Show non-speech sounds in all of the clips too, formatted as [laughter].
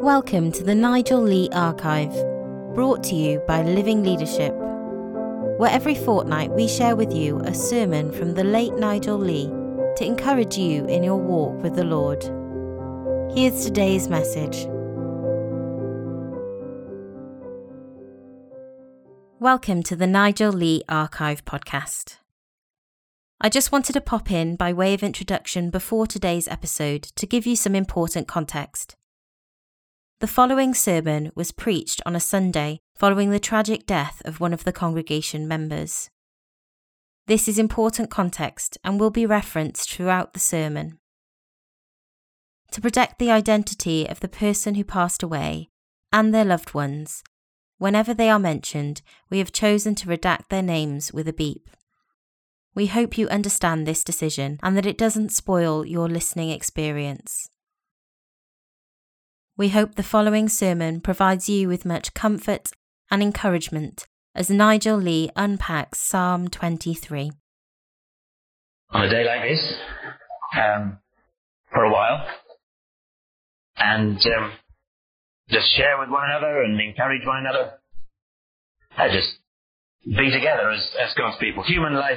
Welcome to the Nigel Lee Archive, brought to you by Living Leadership, where every fortnight we share with you a sermon from the late Nigel Lee to encourage you in your walk with the Lord. Here's today's message. Welcome to the Nigel Lee Archive podcast. I just wanted to pop in by way of introduction before today's episode to give you some important context. The following sermon was preached on a Sunday following the tragic death of one of the congregation members. This is important context and will be referenced throughout the sermon. To protect the identity of the person who passed away and their loved ones, whenever they are mentioned, we have chosen to redact their names with a beep. We hope you understand this decision and that it doesn't spoil your listening experience. We hope the following sermon provides you with much comfort and encouragement as Nigel Lee unpacks Psalm 23. On a day like this, um, for a while, and um, just share with one another and encourage one another. And just be together as, as God's people. Human life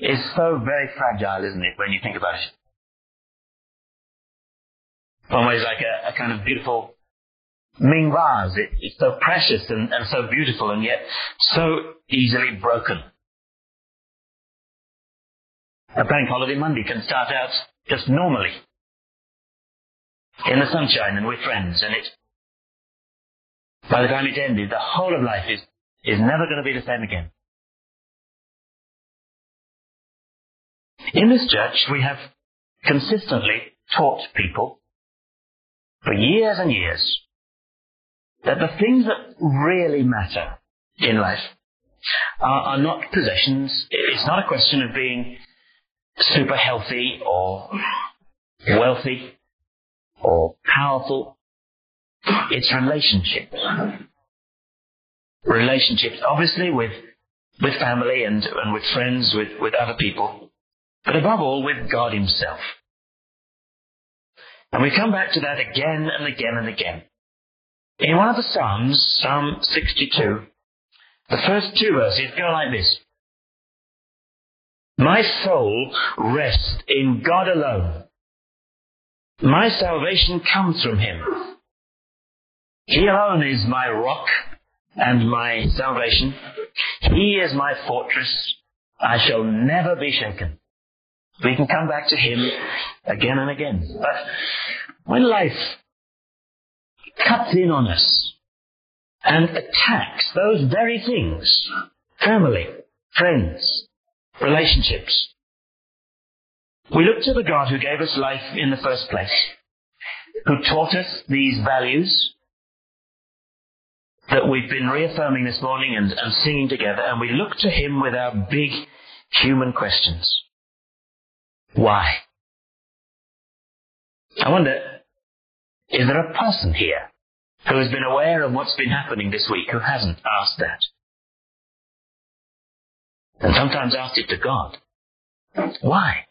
is so very fragile, isn't it, when you think about it? One ways like a, a kind of beautiful Ming vase. It, it's so precious and, and so beautiful and yet so easily broken. A bank holiday Monday can start out just normally in the sunshine and with friends and it by the time it's ended the whole of life is, is never going to be the same again. In this church we have consistently taught people for years and years that the things that really matter in life are, are not possessions. It's not a question of being super healthy or wealthy or powerful. It's relationships. Relationships, obviously, with, with family and, and with friends, with, with other people, but above all, with God Himself. And we come back to that again and again and again. In one of the Psalms, Psalm 62, the first two verses go like this. My soul rests in God alone. My salvation comes from Him. He alone is my rock and my salvation. He is my fortress. I shall never be shaken. We can come back to Him again and again. But when life cuts in on us and attacks those very things, family, friends, relationships, we look to the God who gave us life in the first place, who taught us these values that we've been reaffirming this morning and, and singing together, and we look to Him with our big human questions. Why? I wonder, is there a person here who has been aware of what's been happening this week who hasn't asked that? And sometimes asked it to God. Why?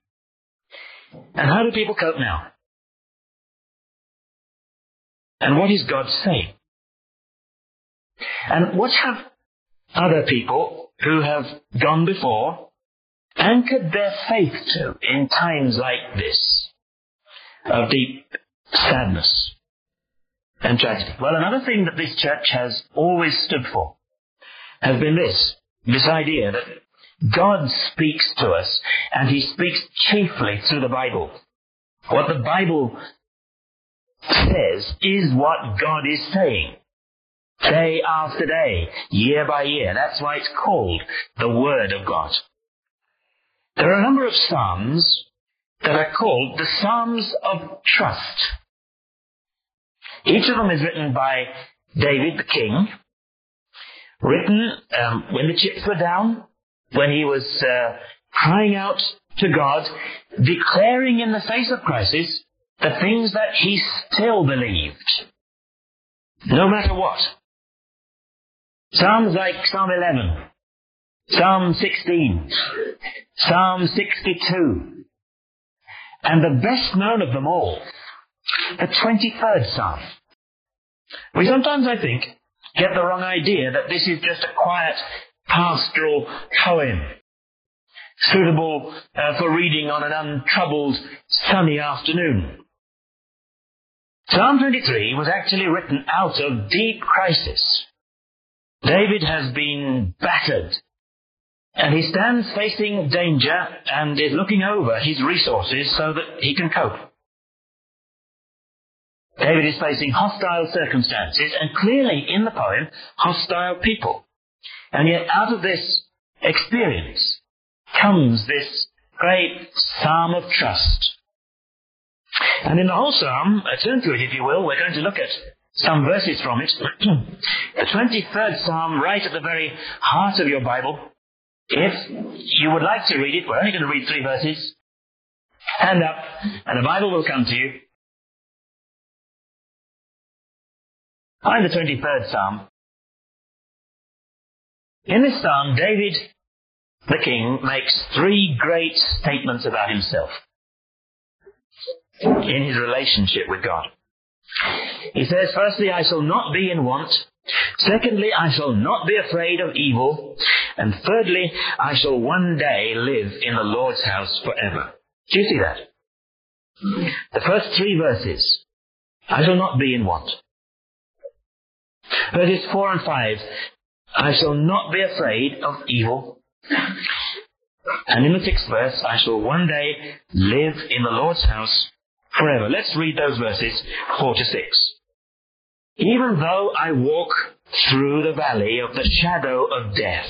And how do people cope now? And what is God saying? And what have other people who have gone before anchored their faith to in times like this of deep sadness and tragedy. Well, another thing that this church has always stood for has been this, this idea that God speaks to us and he speaks chiefly through the Bible. What the Bible says is what God is saying. Day after day, year by year. That's why it's called the Word of God. There are a number of Psalms that are called the Psalms of Trust. Each of them is written by David the king, written um, when the chips were down, when he was uh, crying out to God, declaring in the face of crisis the things that he still believed, no matter what. Psalms like Psalm 11, Psalm 16, Psalm 62, and the best known of them all, the 23rd Psalm. We sometimes, I think, get the wrong idea that this is just a quiet pastoral poem, suitable uh, for reading on an untroubled sunny afternoon. Psalm 23 was actually written out of deep crisis. David has been battered, and he stands facing danger and is looking over his resources so that he can cope. David is facing hostile circumstances and clearly in the poem, hostile people. And yet out of this experience comes this great psalm of trust. And in the whole psalm, uh, turn to it if you will, we're going to look at some verses from it. [clears throat] the 23rd psalm, right at the very heart of your Bible. If you would like to read it, we're only going to read three verses. Hand up, and the Bible will come to you. Find the 23rd Psalm. In this Psalm, David, the king, makes three great statements about himself in his relationship with God. He says, firstly, I shall not be in want. Secondly, I shall not be afraid of evil. And thirdly, I shall one day live in the Lord's house forever. Do you see that? The first three verses. I shall not be in want. Verses 4 and 5. I shall not be afraid of evil. And in the sixth verse, I shall one day live in the Lord's house forever. Let's read those verses 4 to 6. Even though I walk through the valley of the shadow of death,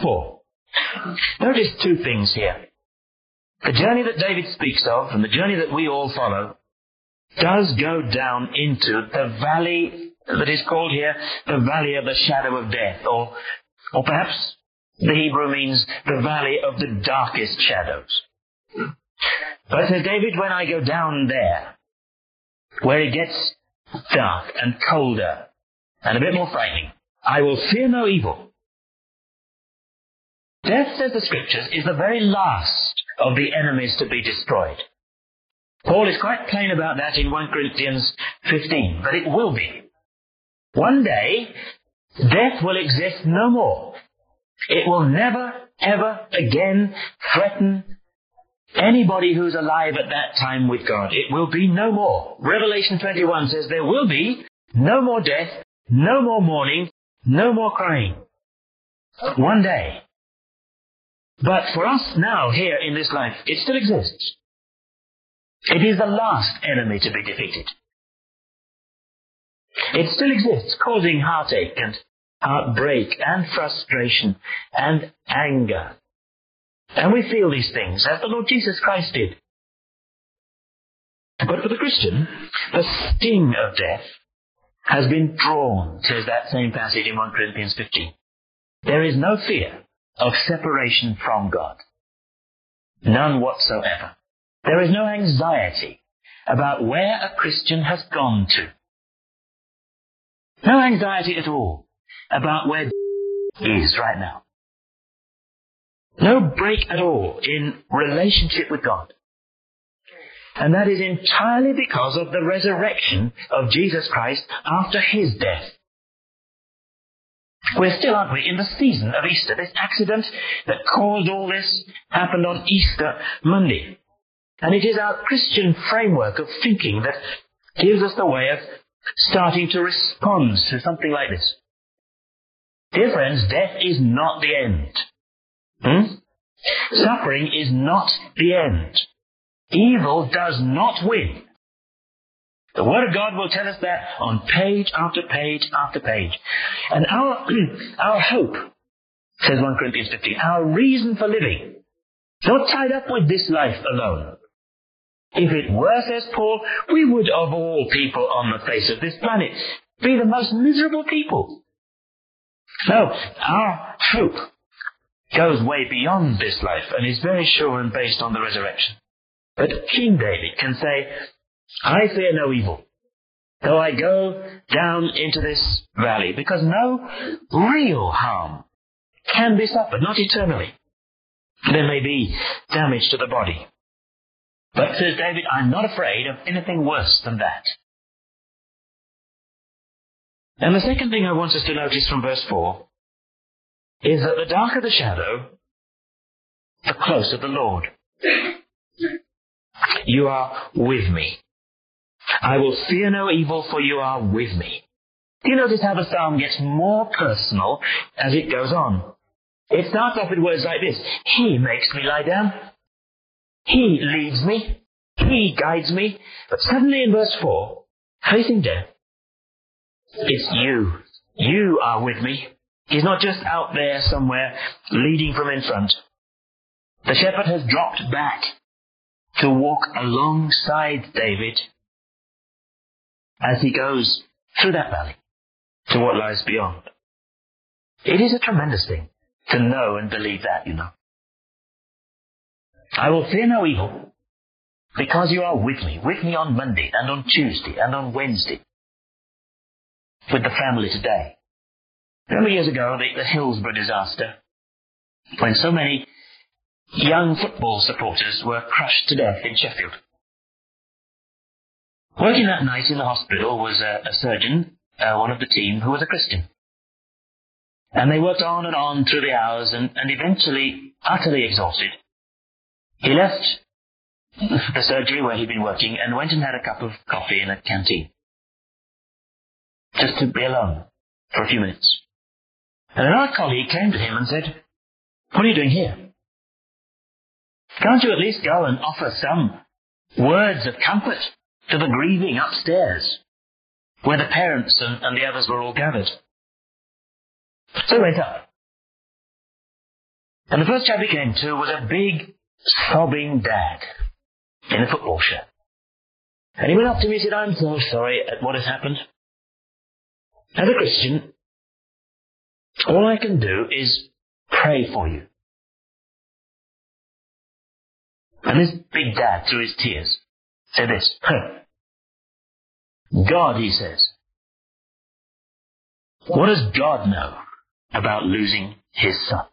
4. Notice two things here. The journey that David speaks of, and the journey that we all follow, does go down into the valley that is called here the valley of the shadow of death, or, or perhaps the Hebrew means the valley of the darkest shadows. But says David, when I go down there, where it gets dark and colder and a bit more frightening, I will fear no evil. Death, says the scriptures, is the very last of the enemies to be destroyed. Paul is quite plain about that in 1 Corinthians 15, but it will be. One day, death will exist no more. It will never, ever again threaten anybody who's alive at that time with God. It will be no more. Revelation 21 says there will be no more death, no more mourning, no more crying. One day. But for us now, here in this life, it still exists. It is the last enemy to be defeated. It still exists, causing heartache and heartbreak and frustration and anger. And we feel these things as the Lord Jesus Christ did. But for the Christian, the sting of death has been drawn, says that same passage in 1 Corinthians 15. There is no fear of separation from God. None whatsoever. There is no anxiety about where a Christian has gone to. No anxiety at all about where is right now. No break at all in relationship with God. And that is entirely because of the resurrection of Jesus Christ after his death. We're still, aren't we, in the season of Easter. This accident that caused all this happened on Easter Monday. And it is our Christian framework of thinking that gives us the way of starting to respond to something like this. Dear friends, death is not the end. Hmm? Suffering is not the end. Evil does not win. The Word of God will tell us that on page after page after page. And our, [clears throat] our hope, says 1 Corinthians 15, our reason for living, not tied up with this life alone, If it were, says Paul, we would of all people on the face of this planet be the most miserable people. No, our hope goes way beyond this life and is very sure and based on the resurrection. But King David can say, I fear no evil, though I go down into this valley, because no real harm can be suffered, not eternally. There may be damage to the body. But, says David, I'm not afraid of anything worse than that. And the second thing I want us to notice from verse 4 is that the darker the shadow, the closer the Lord. You are with me. I will fear no evil, for you are with me. Do you notice how the psalm gets more personal as it goes on? It starts off with words like this He makes me lie down. He leads me. He guides me. But suddenly in verse 4, facing death, it's you. You are with me. He's not just out there somewhere leading from in front. The shepherd has dropped back to walk alongside David as he goes through that valley to what lies beyond. It is a tremendous thing to know and believe that, you know. I will fear no evil because you are with me, with me on Monday and on Tuesday and on Wednesday, with the family today. Remember years ago the, the Hillsborough disaster, when so many young football supporters were crushed to death in Sheffield. Working that night in the hospital was a, a surgeon, uh, one of the team, who was a Christian. And they worked on and on through the hours and, and eventually, utterly exhausted, he left the surgery where he'd been working and went and had a cup of coffee in a canteen. Just to be alone for a few minutes. And another colleague came to him and said, What are you doing here? Can't you at least go and offer some words of comfort to the grieving upstairs, where the parents and, and the others were all gathered? So went up. And the first chap he came to was a big, sobbing dad in a football shirt. And he went up to me and said, I'm so sorry at what has happened. As a Christian, all I can do is pray for you. And this big dad, through his tears, said this. God, he says. What does God know about losing his son?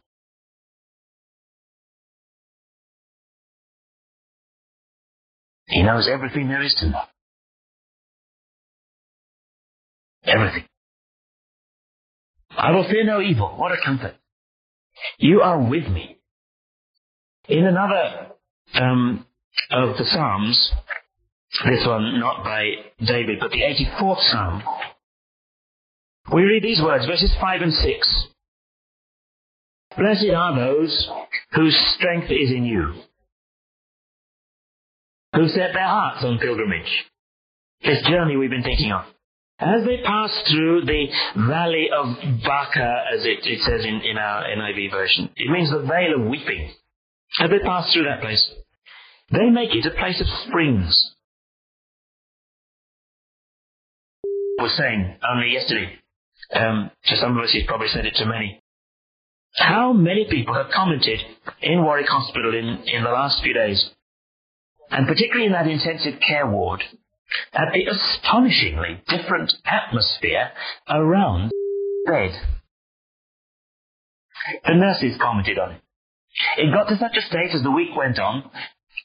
He knows everything there is to know. Everything. I will fear no evil. What a comfort. You are with me. In another um, of the Psalms, this one not by David, but the 84th Psalm, we read these words, verses 5 and 6. Blessed are those whose strength is in you, who set their hearts on pilgrimage. This journey we've been thinking of. As they pass through the valley of Baca, as it, it says in, in our NIV version, it means the vale of weeping. As they pass through that place, they make it a place of springs. Was saying only yesterday, um, to some of us, he's probably said it to many. How many people have commented in Warwick Hospital in, in the last few days, and particularly in that intensive care ward, at the astonishingly different atmosphere around bed. The nurses commented on it. It got to such a state as the week went on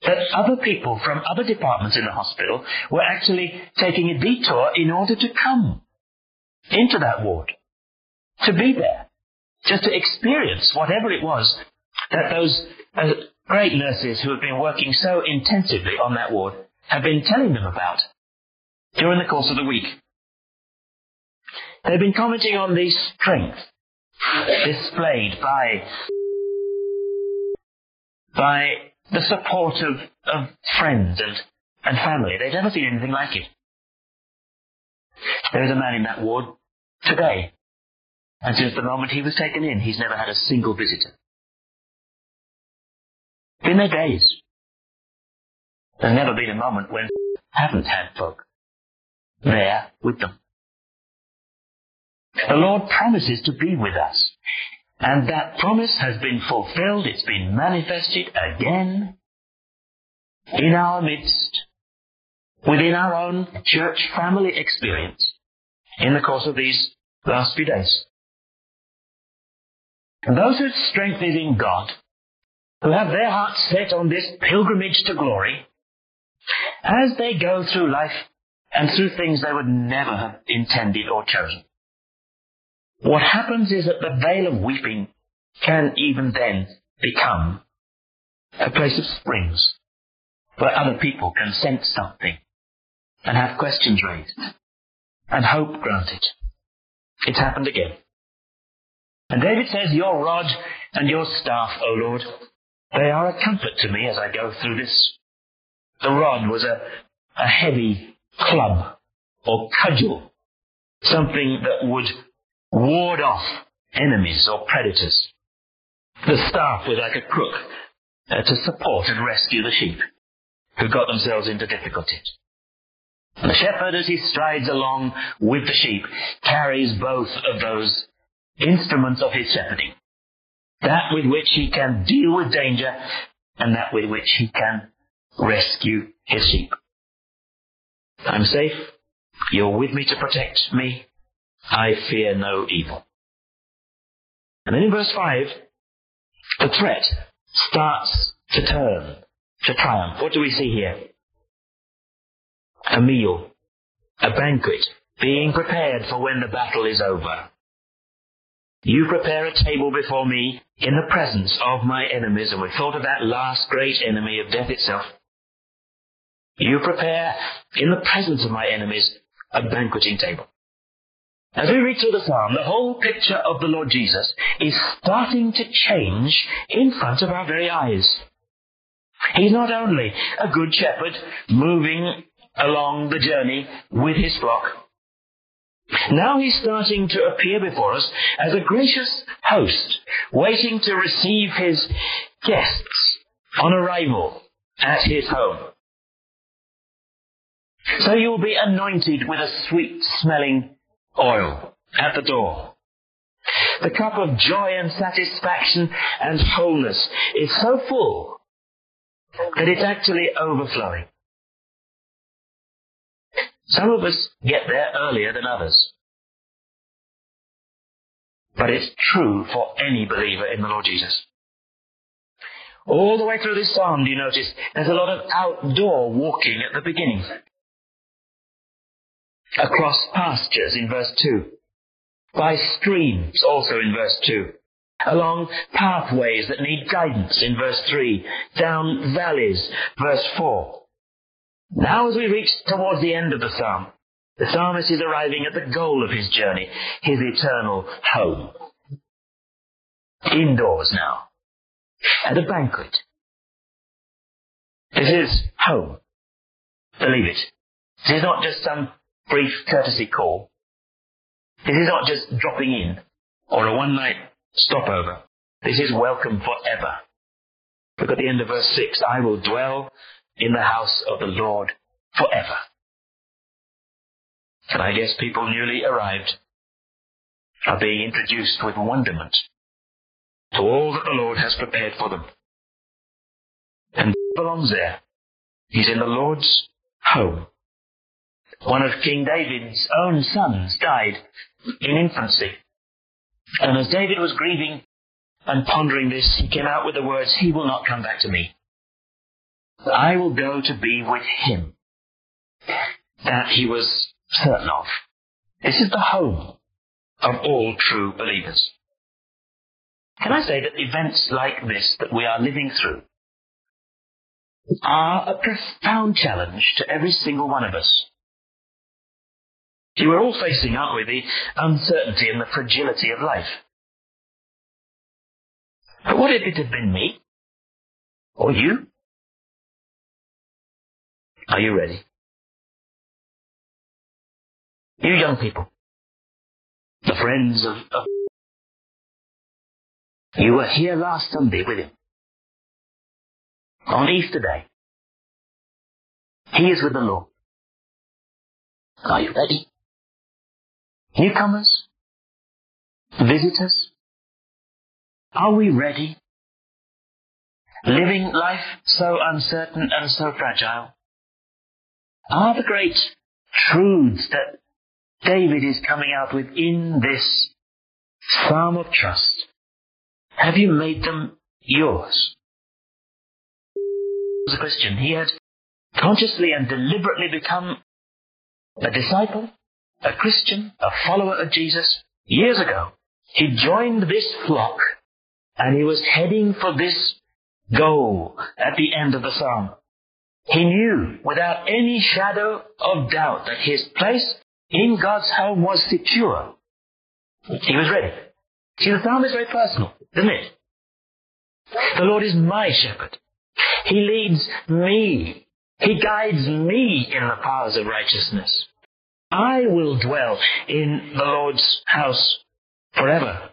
that other people from other departments in the hospital were actually taking a detour in order to come into that ward, to be there, just to experience whatever it was that those uh, great nurses who have been working so intensively on that ward have been telling them about during the course of the week. They've been commenting on the strength displayed by, by the support of, of friends and, and family. They've never seen anything like it. There is a man in that ward today, and since the moment he was taken in, he's never had a single visitor. Been there days. There's never been a moment when [laughs] haven't had folk there with them. The Lord promises to be with us. And that promise has been fulfilled. It's been manifested again in our midst, within our own church family experience in the course of these last few days. And those whose strength is in God, who have their hearts set on this pilgrimage to glory, as they go through life and through things they would never have intended or chosen, what happens is that the vale of weeping can even then become a place of springs where other people can sense something and have questions raised and hope granted. It's happened again. And David says, Your rod and your staff, O Lord, they are a comfort to me as I go through this. The rod was a, a heavy club or cudgel, something that would ward off enemies or predators. The staff was like a crook uh, to support and rescue the sheep who got themselves into difficulties. The shepherd, as he strides along with the sheep, carries both of those instruments of his shepherding. That with which he can deal with danger and that with which he can rescue his sheep. I'm safe. You're with me to protect me. I fear no evil. And then in verse 5, the threat starts to turn to triumph. What do we see here? A meal, a banquet, being prepared for when the battle is over. You prepare a table before me in the presence of my enemies, and we thought of that last great enemy of death itself. You prepare in the presence of my enemies a banqueting table. As we read through the psalm, the whole picture of the Lord Jesus is starting to change in front of our very eyes. He's not only a good shepherd moving along the journey with his flock, now he's starting to appear before us as a gracious host, waiting to receive his guests on arrival at his home. So you will be anointed with a sweet smelling oil at the door. The cup of joy and satisfaction and wholeness is so full that it's actually overflowing. Some of us get there earlier than others. But it's true for any believer in the Lord Jesus. All the way through this psalm, do you notice there's a lot of outdoor walking at the beginning across pastures in verse 2, by streams also in verse 2, along pathways that need guidance in verse 3, down valleys, verse 4. Now as we reach towards the end of the psalm, the psalmist is arriving at the goal of his journey, his eternal home. Indoors now, at a banquet. This is home. Believe it. This is not just some brief courtesy call. This is not just dropping in or a one night stopover. This is welcome forever. Look at the end of verse 6. I will dwell in the house of the Lord forever. And I guess people newly arrived are being introduced with wonderment to all that the Lord has prepared for them. And belongs there. He's in the Lord's home. One of King David's own sons died in infancy. And as David was grieving and pondering this, he came out with the words, He will not come back to me. I will go to be with him. That he was certain of. This is the home of all true believers. Can I say that events like this that we are living through are a profound challenge to every single one of us? We're all facing, aren't we, the uncertainty and the fragility of life. But what if it had been me? Or you? Are you ready? You young people, the friends of, of you were here last Sunday with him on Easter Day. He is with the Lord. Are you ready? Newcomers? Visitors? Are we ready? Living life so uncertain and so fragile? Are the great truths that David is coming out with in this psalm of trust, have you made them yours? As a Christian, he had consciously and deliberately become a disciple, a Christian, a follower of Jesus years ago. He joined this flock and he was heading for this goal at the end of the psalm. He knew without any shadow of doubt that his place in God's home was secure. He was ready. See, the psalm is very personal, isn't it? The Lord is my shepherd. He leads me. He guides me in the paths of righteousness. I will dwell in the Lord's house forever.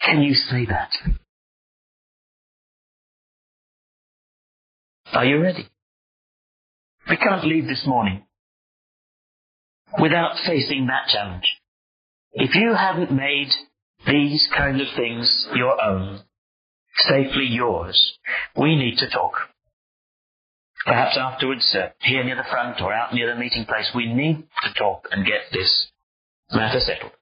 Can you say that? Are you ready? We can't leave this morning without facing that challenge. If you haven't made these kind of things your own, safely yours, we need to talk. Perhaps afterwards, uh, here near the front or out near the meeting place, we need to talk and get this matter settled.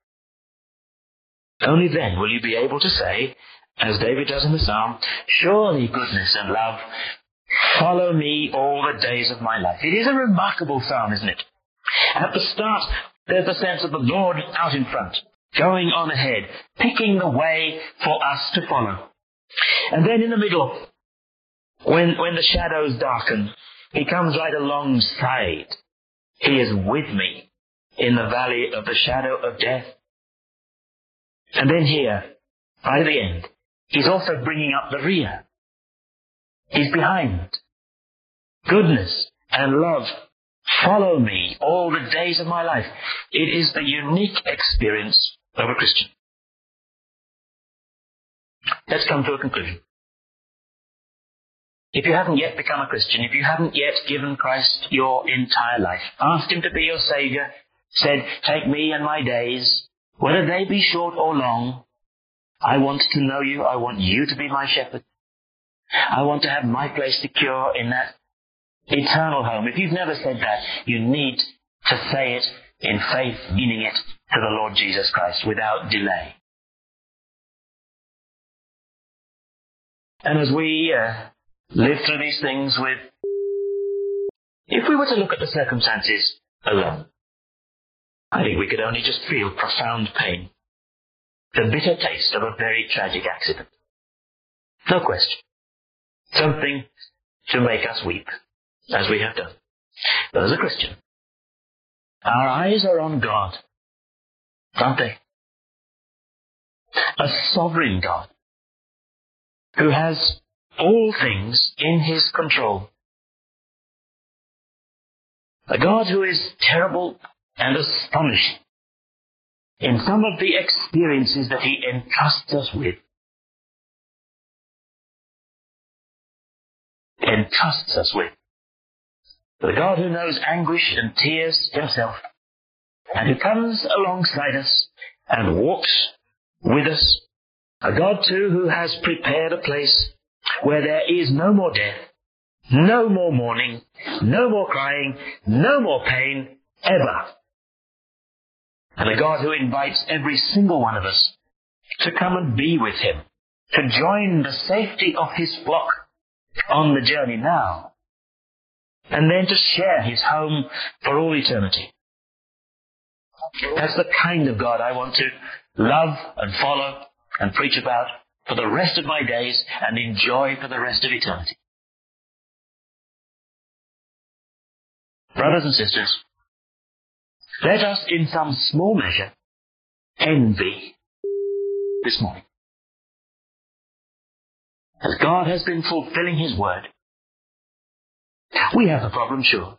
Only then will you be able to say, as David does in the psalm, surely goodness and love follow me all the days of my life. It is a remarkable psalm, isn't it? At the start, there's the sense of the Lord out in front, going on ahead, picking the way for us to follow. And then in the middle, when, when the shadows darken, he comes right alongside. He is with me in the valley of the shadow of death. And then here, by the end, he's also bringing up the rear. He's behind. Goodness and love follow me all the days of my life. It is the unique experience of a Christian. Let's come to a conclusion. If you haven't yet become a Christian, if you haven't yet given Christ your entire life, asked Him to be your Saviour, said, Take me and my days, whether they be short or long, I want to know you, I want you to be my shepherd. I want to have my place secure in that eternal home. If you've never said that, you need to say it in faith, meaning it to the Lord Jesus Christ without delay. And as we uh, live through these things with, if we were to look at the circumstances alone, I think we could only just feel profound pain. The bitter taste of a very tragic accident. No question. Something to make us weep, as we have done. But as a Christian, our eyes are on God, aren't they? A sovereign God who has all things in his control. A God who is terrible and astonishing in some of the experiences that he entrusts us with. Entrusts us with. The God who knows anguish and tears himself, and who comes alongside us and walks with us. A God too who has prepared a place where there is no more death, no more mourning, no more crying, no more pain, ever. And a God who invites every single one of us to come and be with Him, to join the safety of His flock on the journey now, and then to share His home for all eternity. That's the kind of God I want to love and follow and preach about for the rest of my days and enjoy for the rest of eternity. Brothers and sisters, let us in some small measure envy this morning. As God has been fulfilling His word, we have a problem, sure.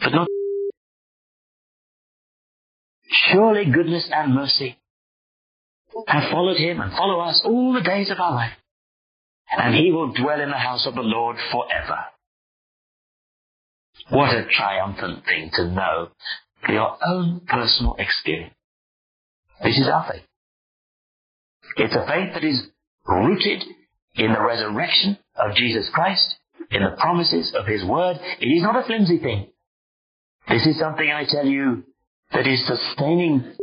But not. Surely goodness and mercy have followed him and follow us all the days of our life. And he will dwell in the house of the Lord forever. What a triumphant thing to know for your own personal experience. This is our faith. It's a faith that is rooted in the resurrection of Jesus Christ, in the promises of His Word. It is not a flimsy thing. This is something I tell you that is sustaining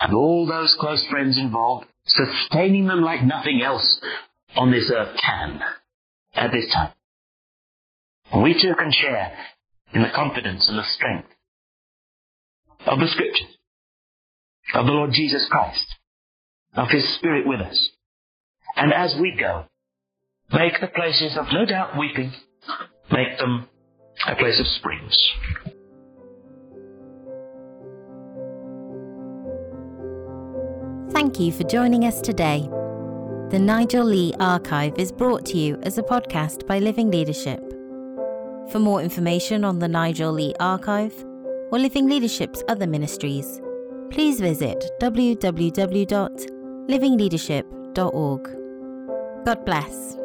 and all those close friends involved, sustaining them like nothing else on this earth can at this time. We too can share in the confidence and the strength of the Scriptures, of the Lord Jesus Christ, of His Spirit with us. And as we go, make the places of no doubt weeping, make them a place of springs. Thank you for joining us today. The Nigel Lee Archive is brought to you as a podcast by Living Leadership. For more information on the Nigel Lee Archive or Living Leadership's other ministries, please visit www.livingleadership.org. God bless.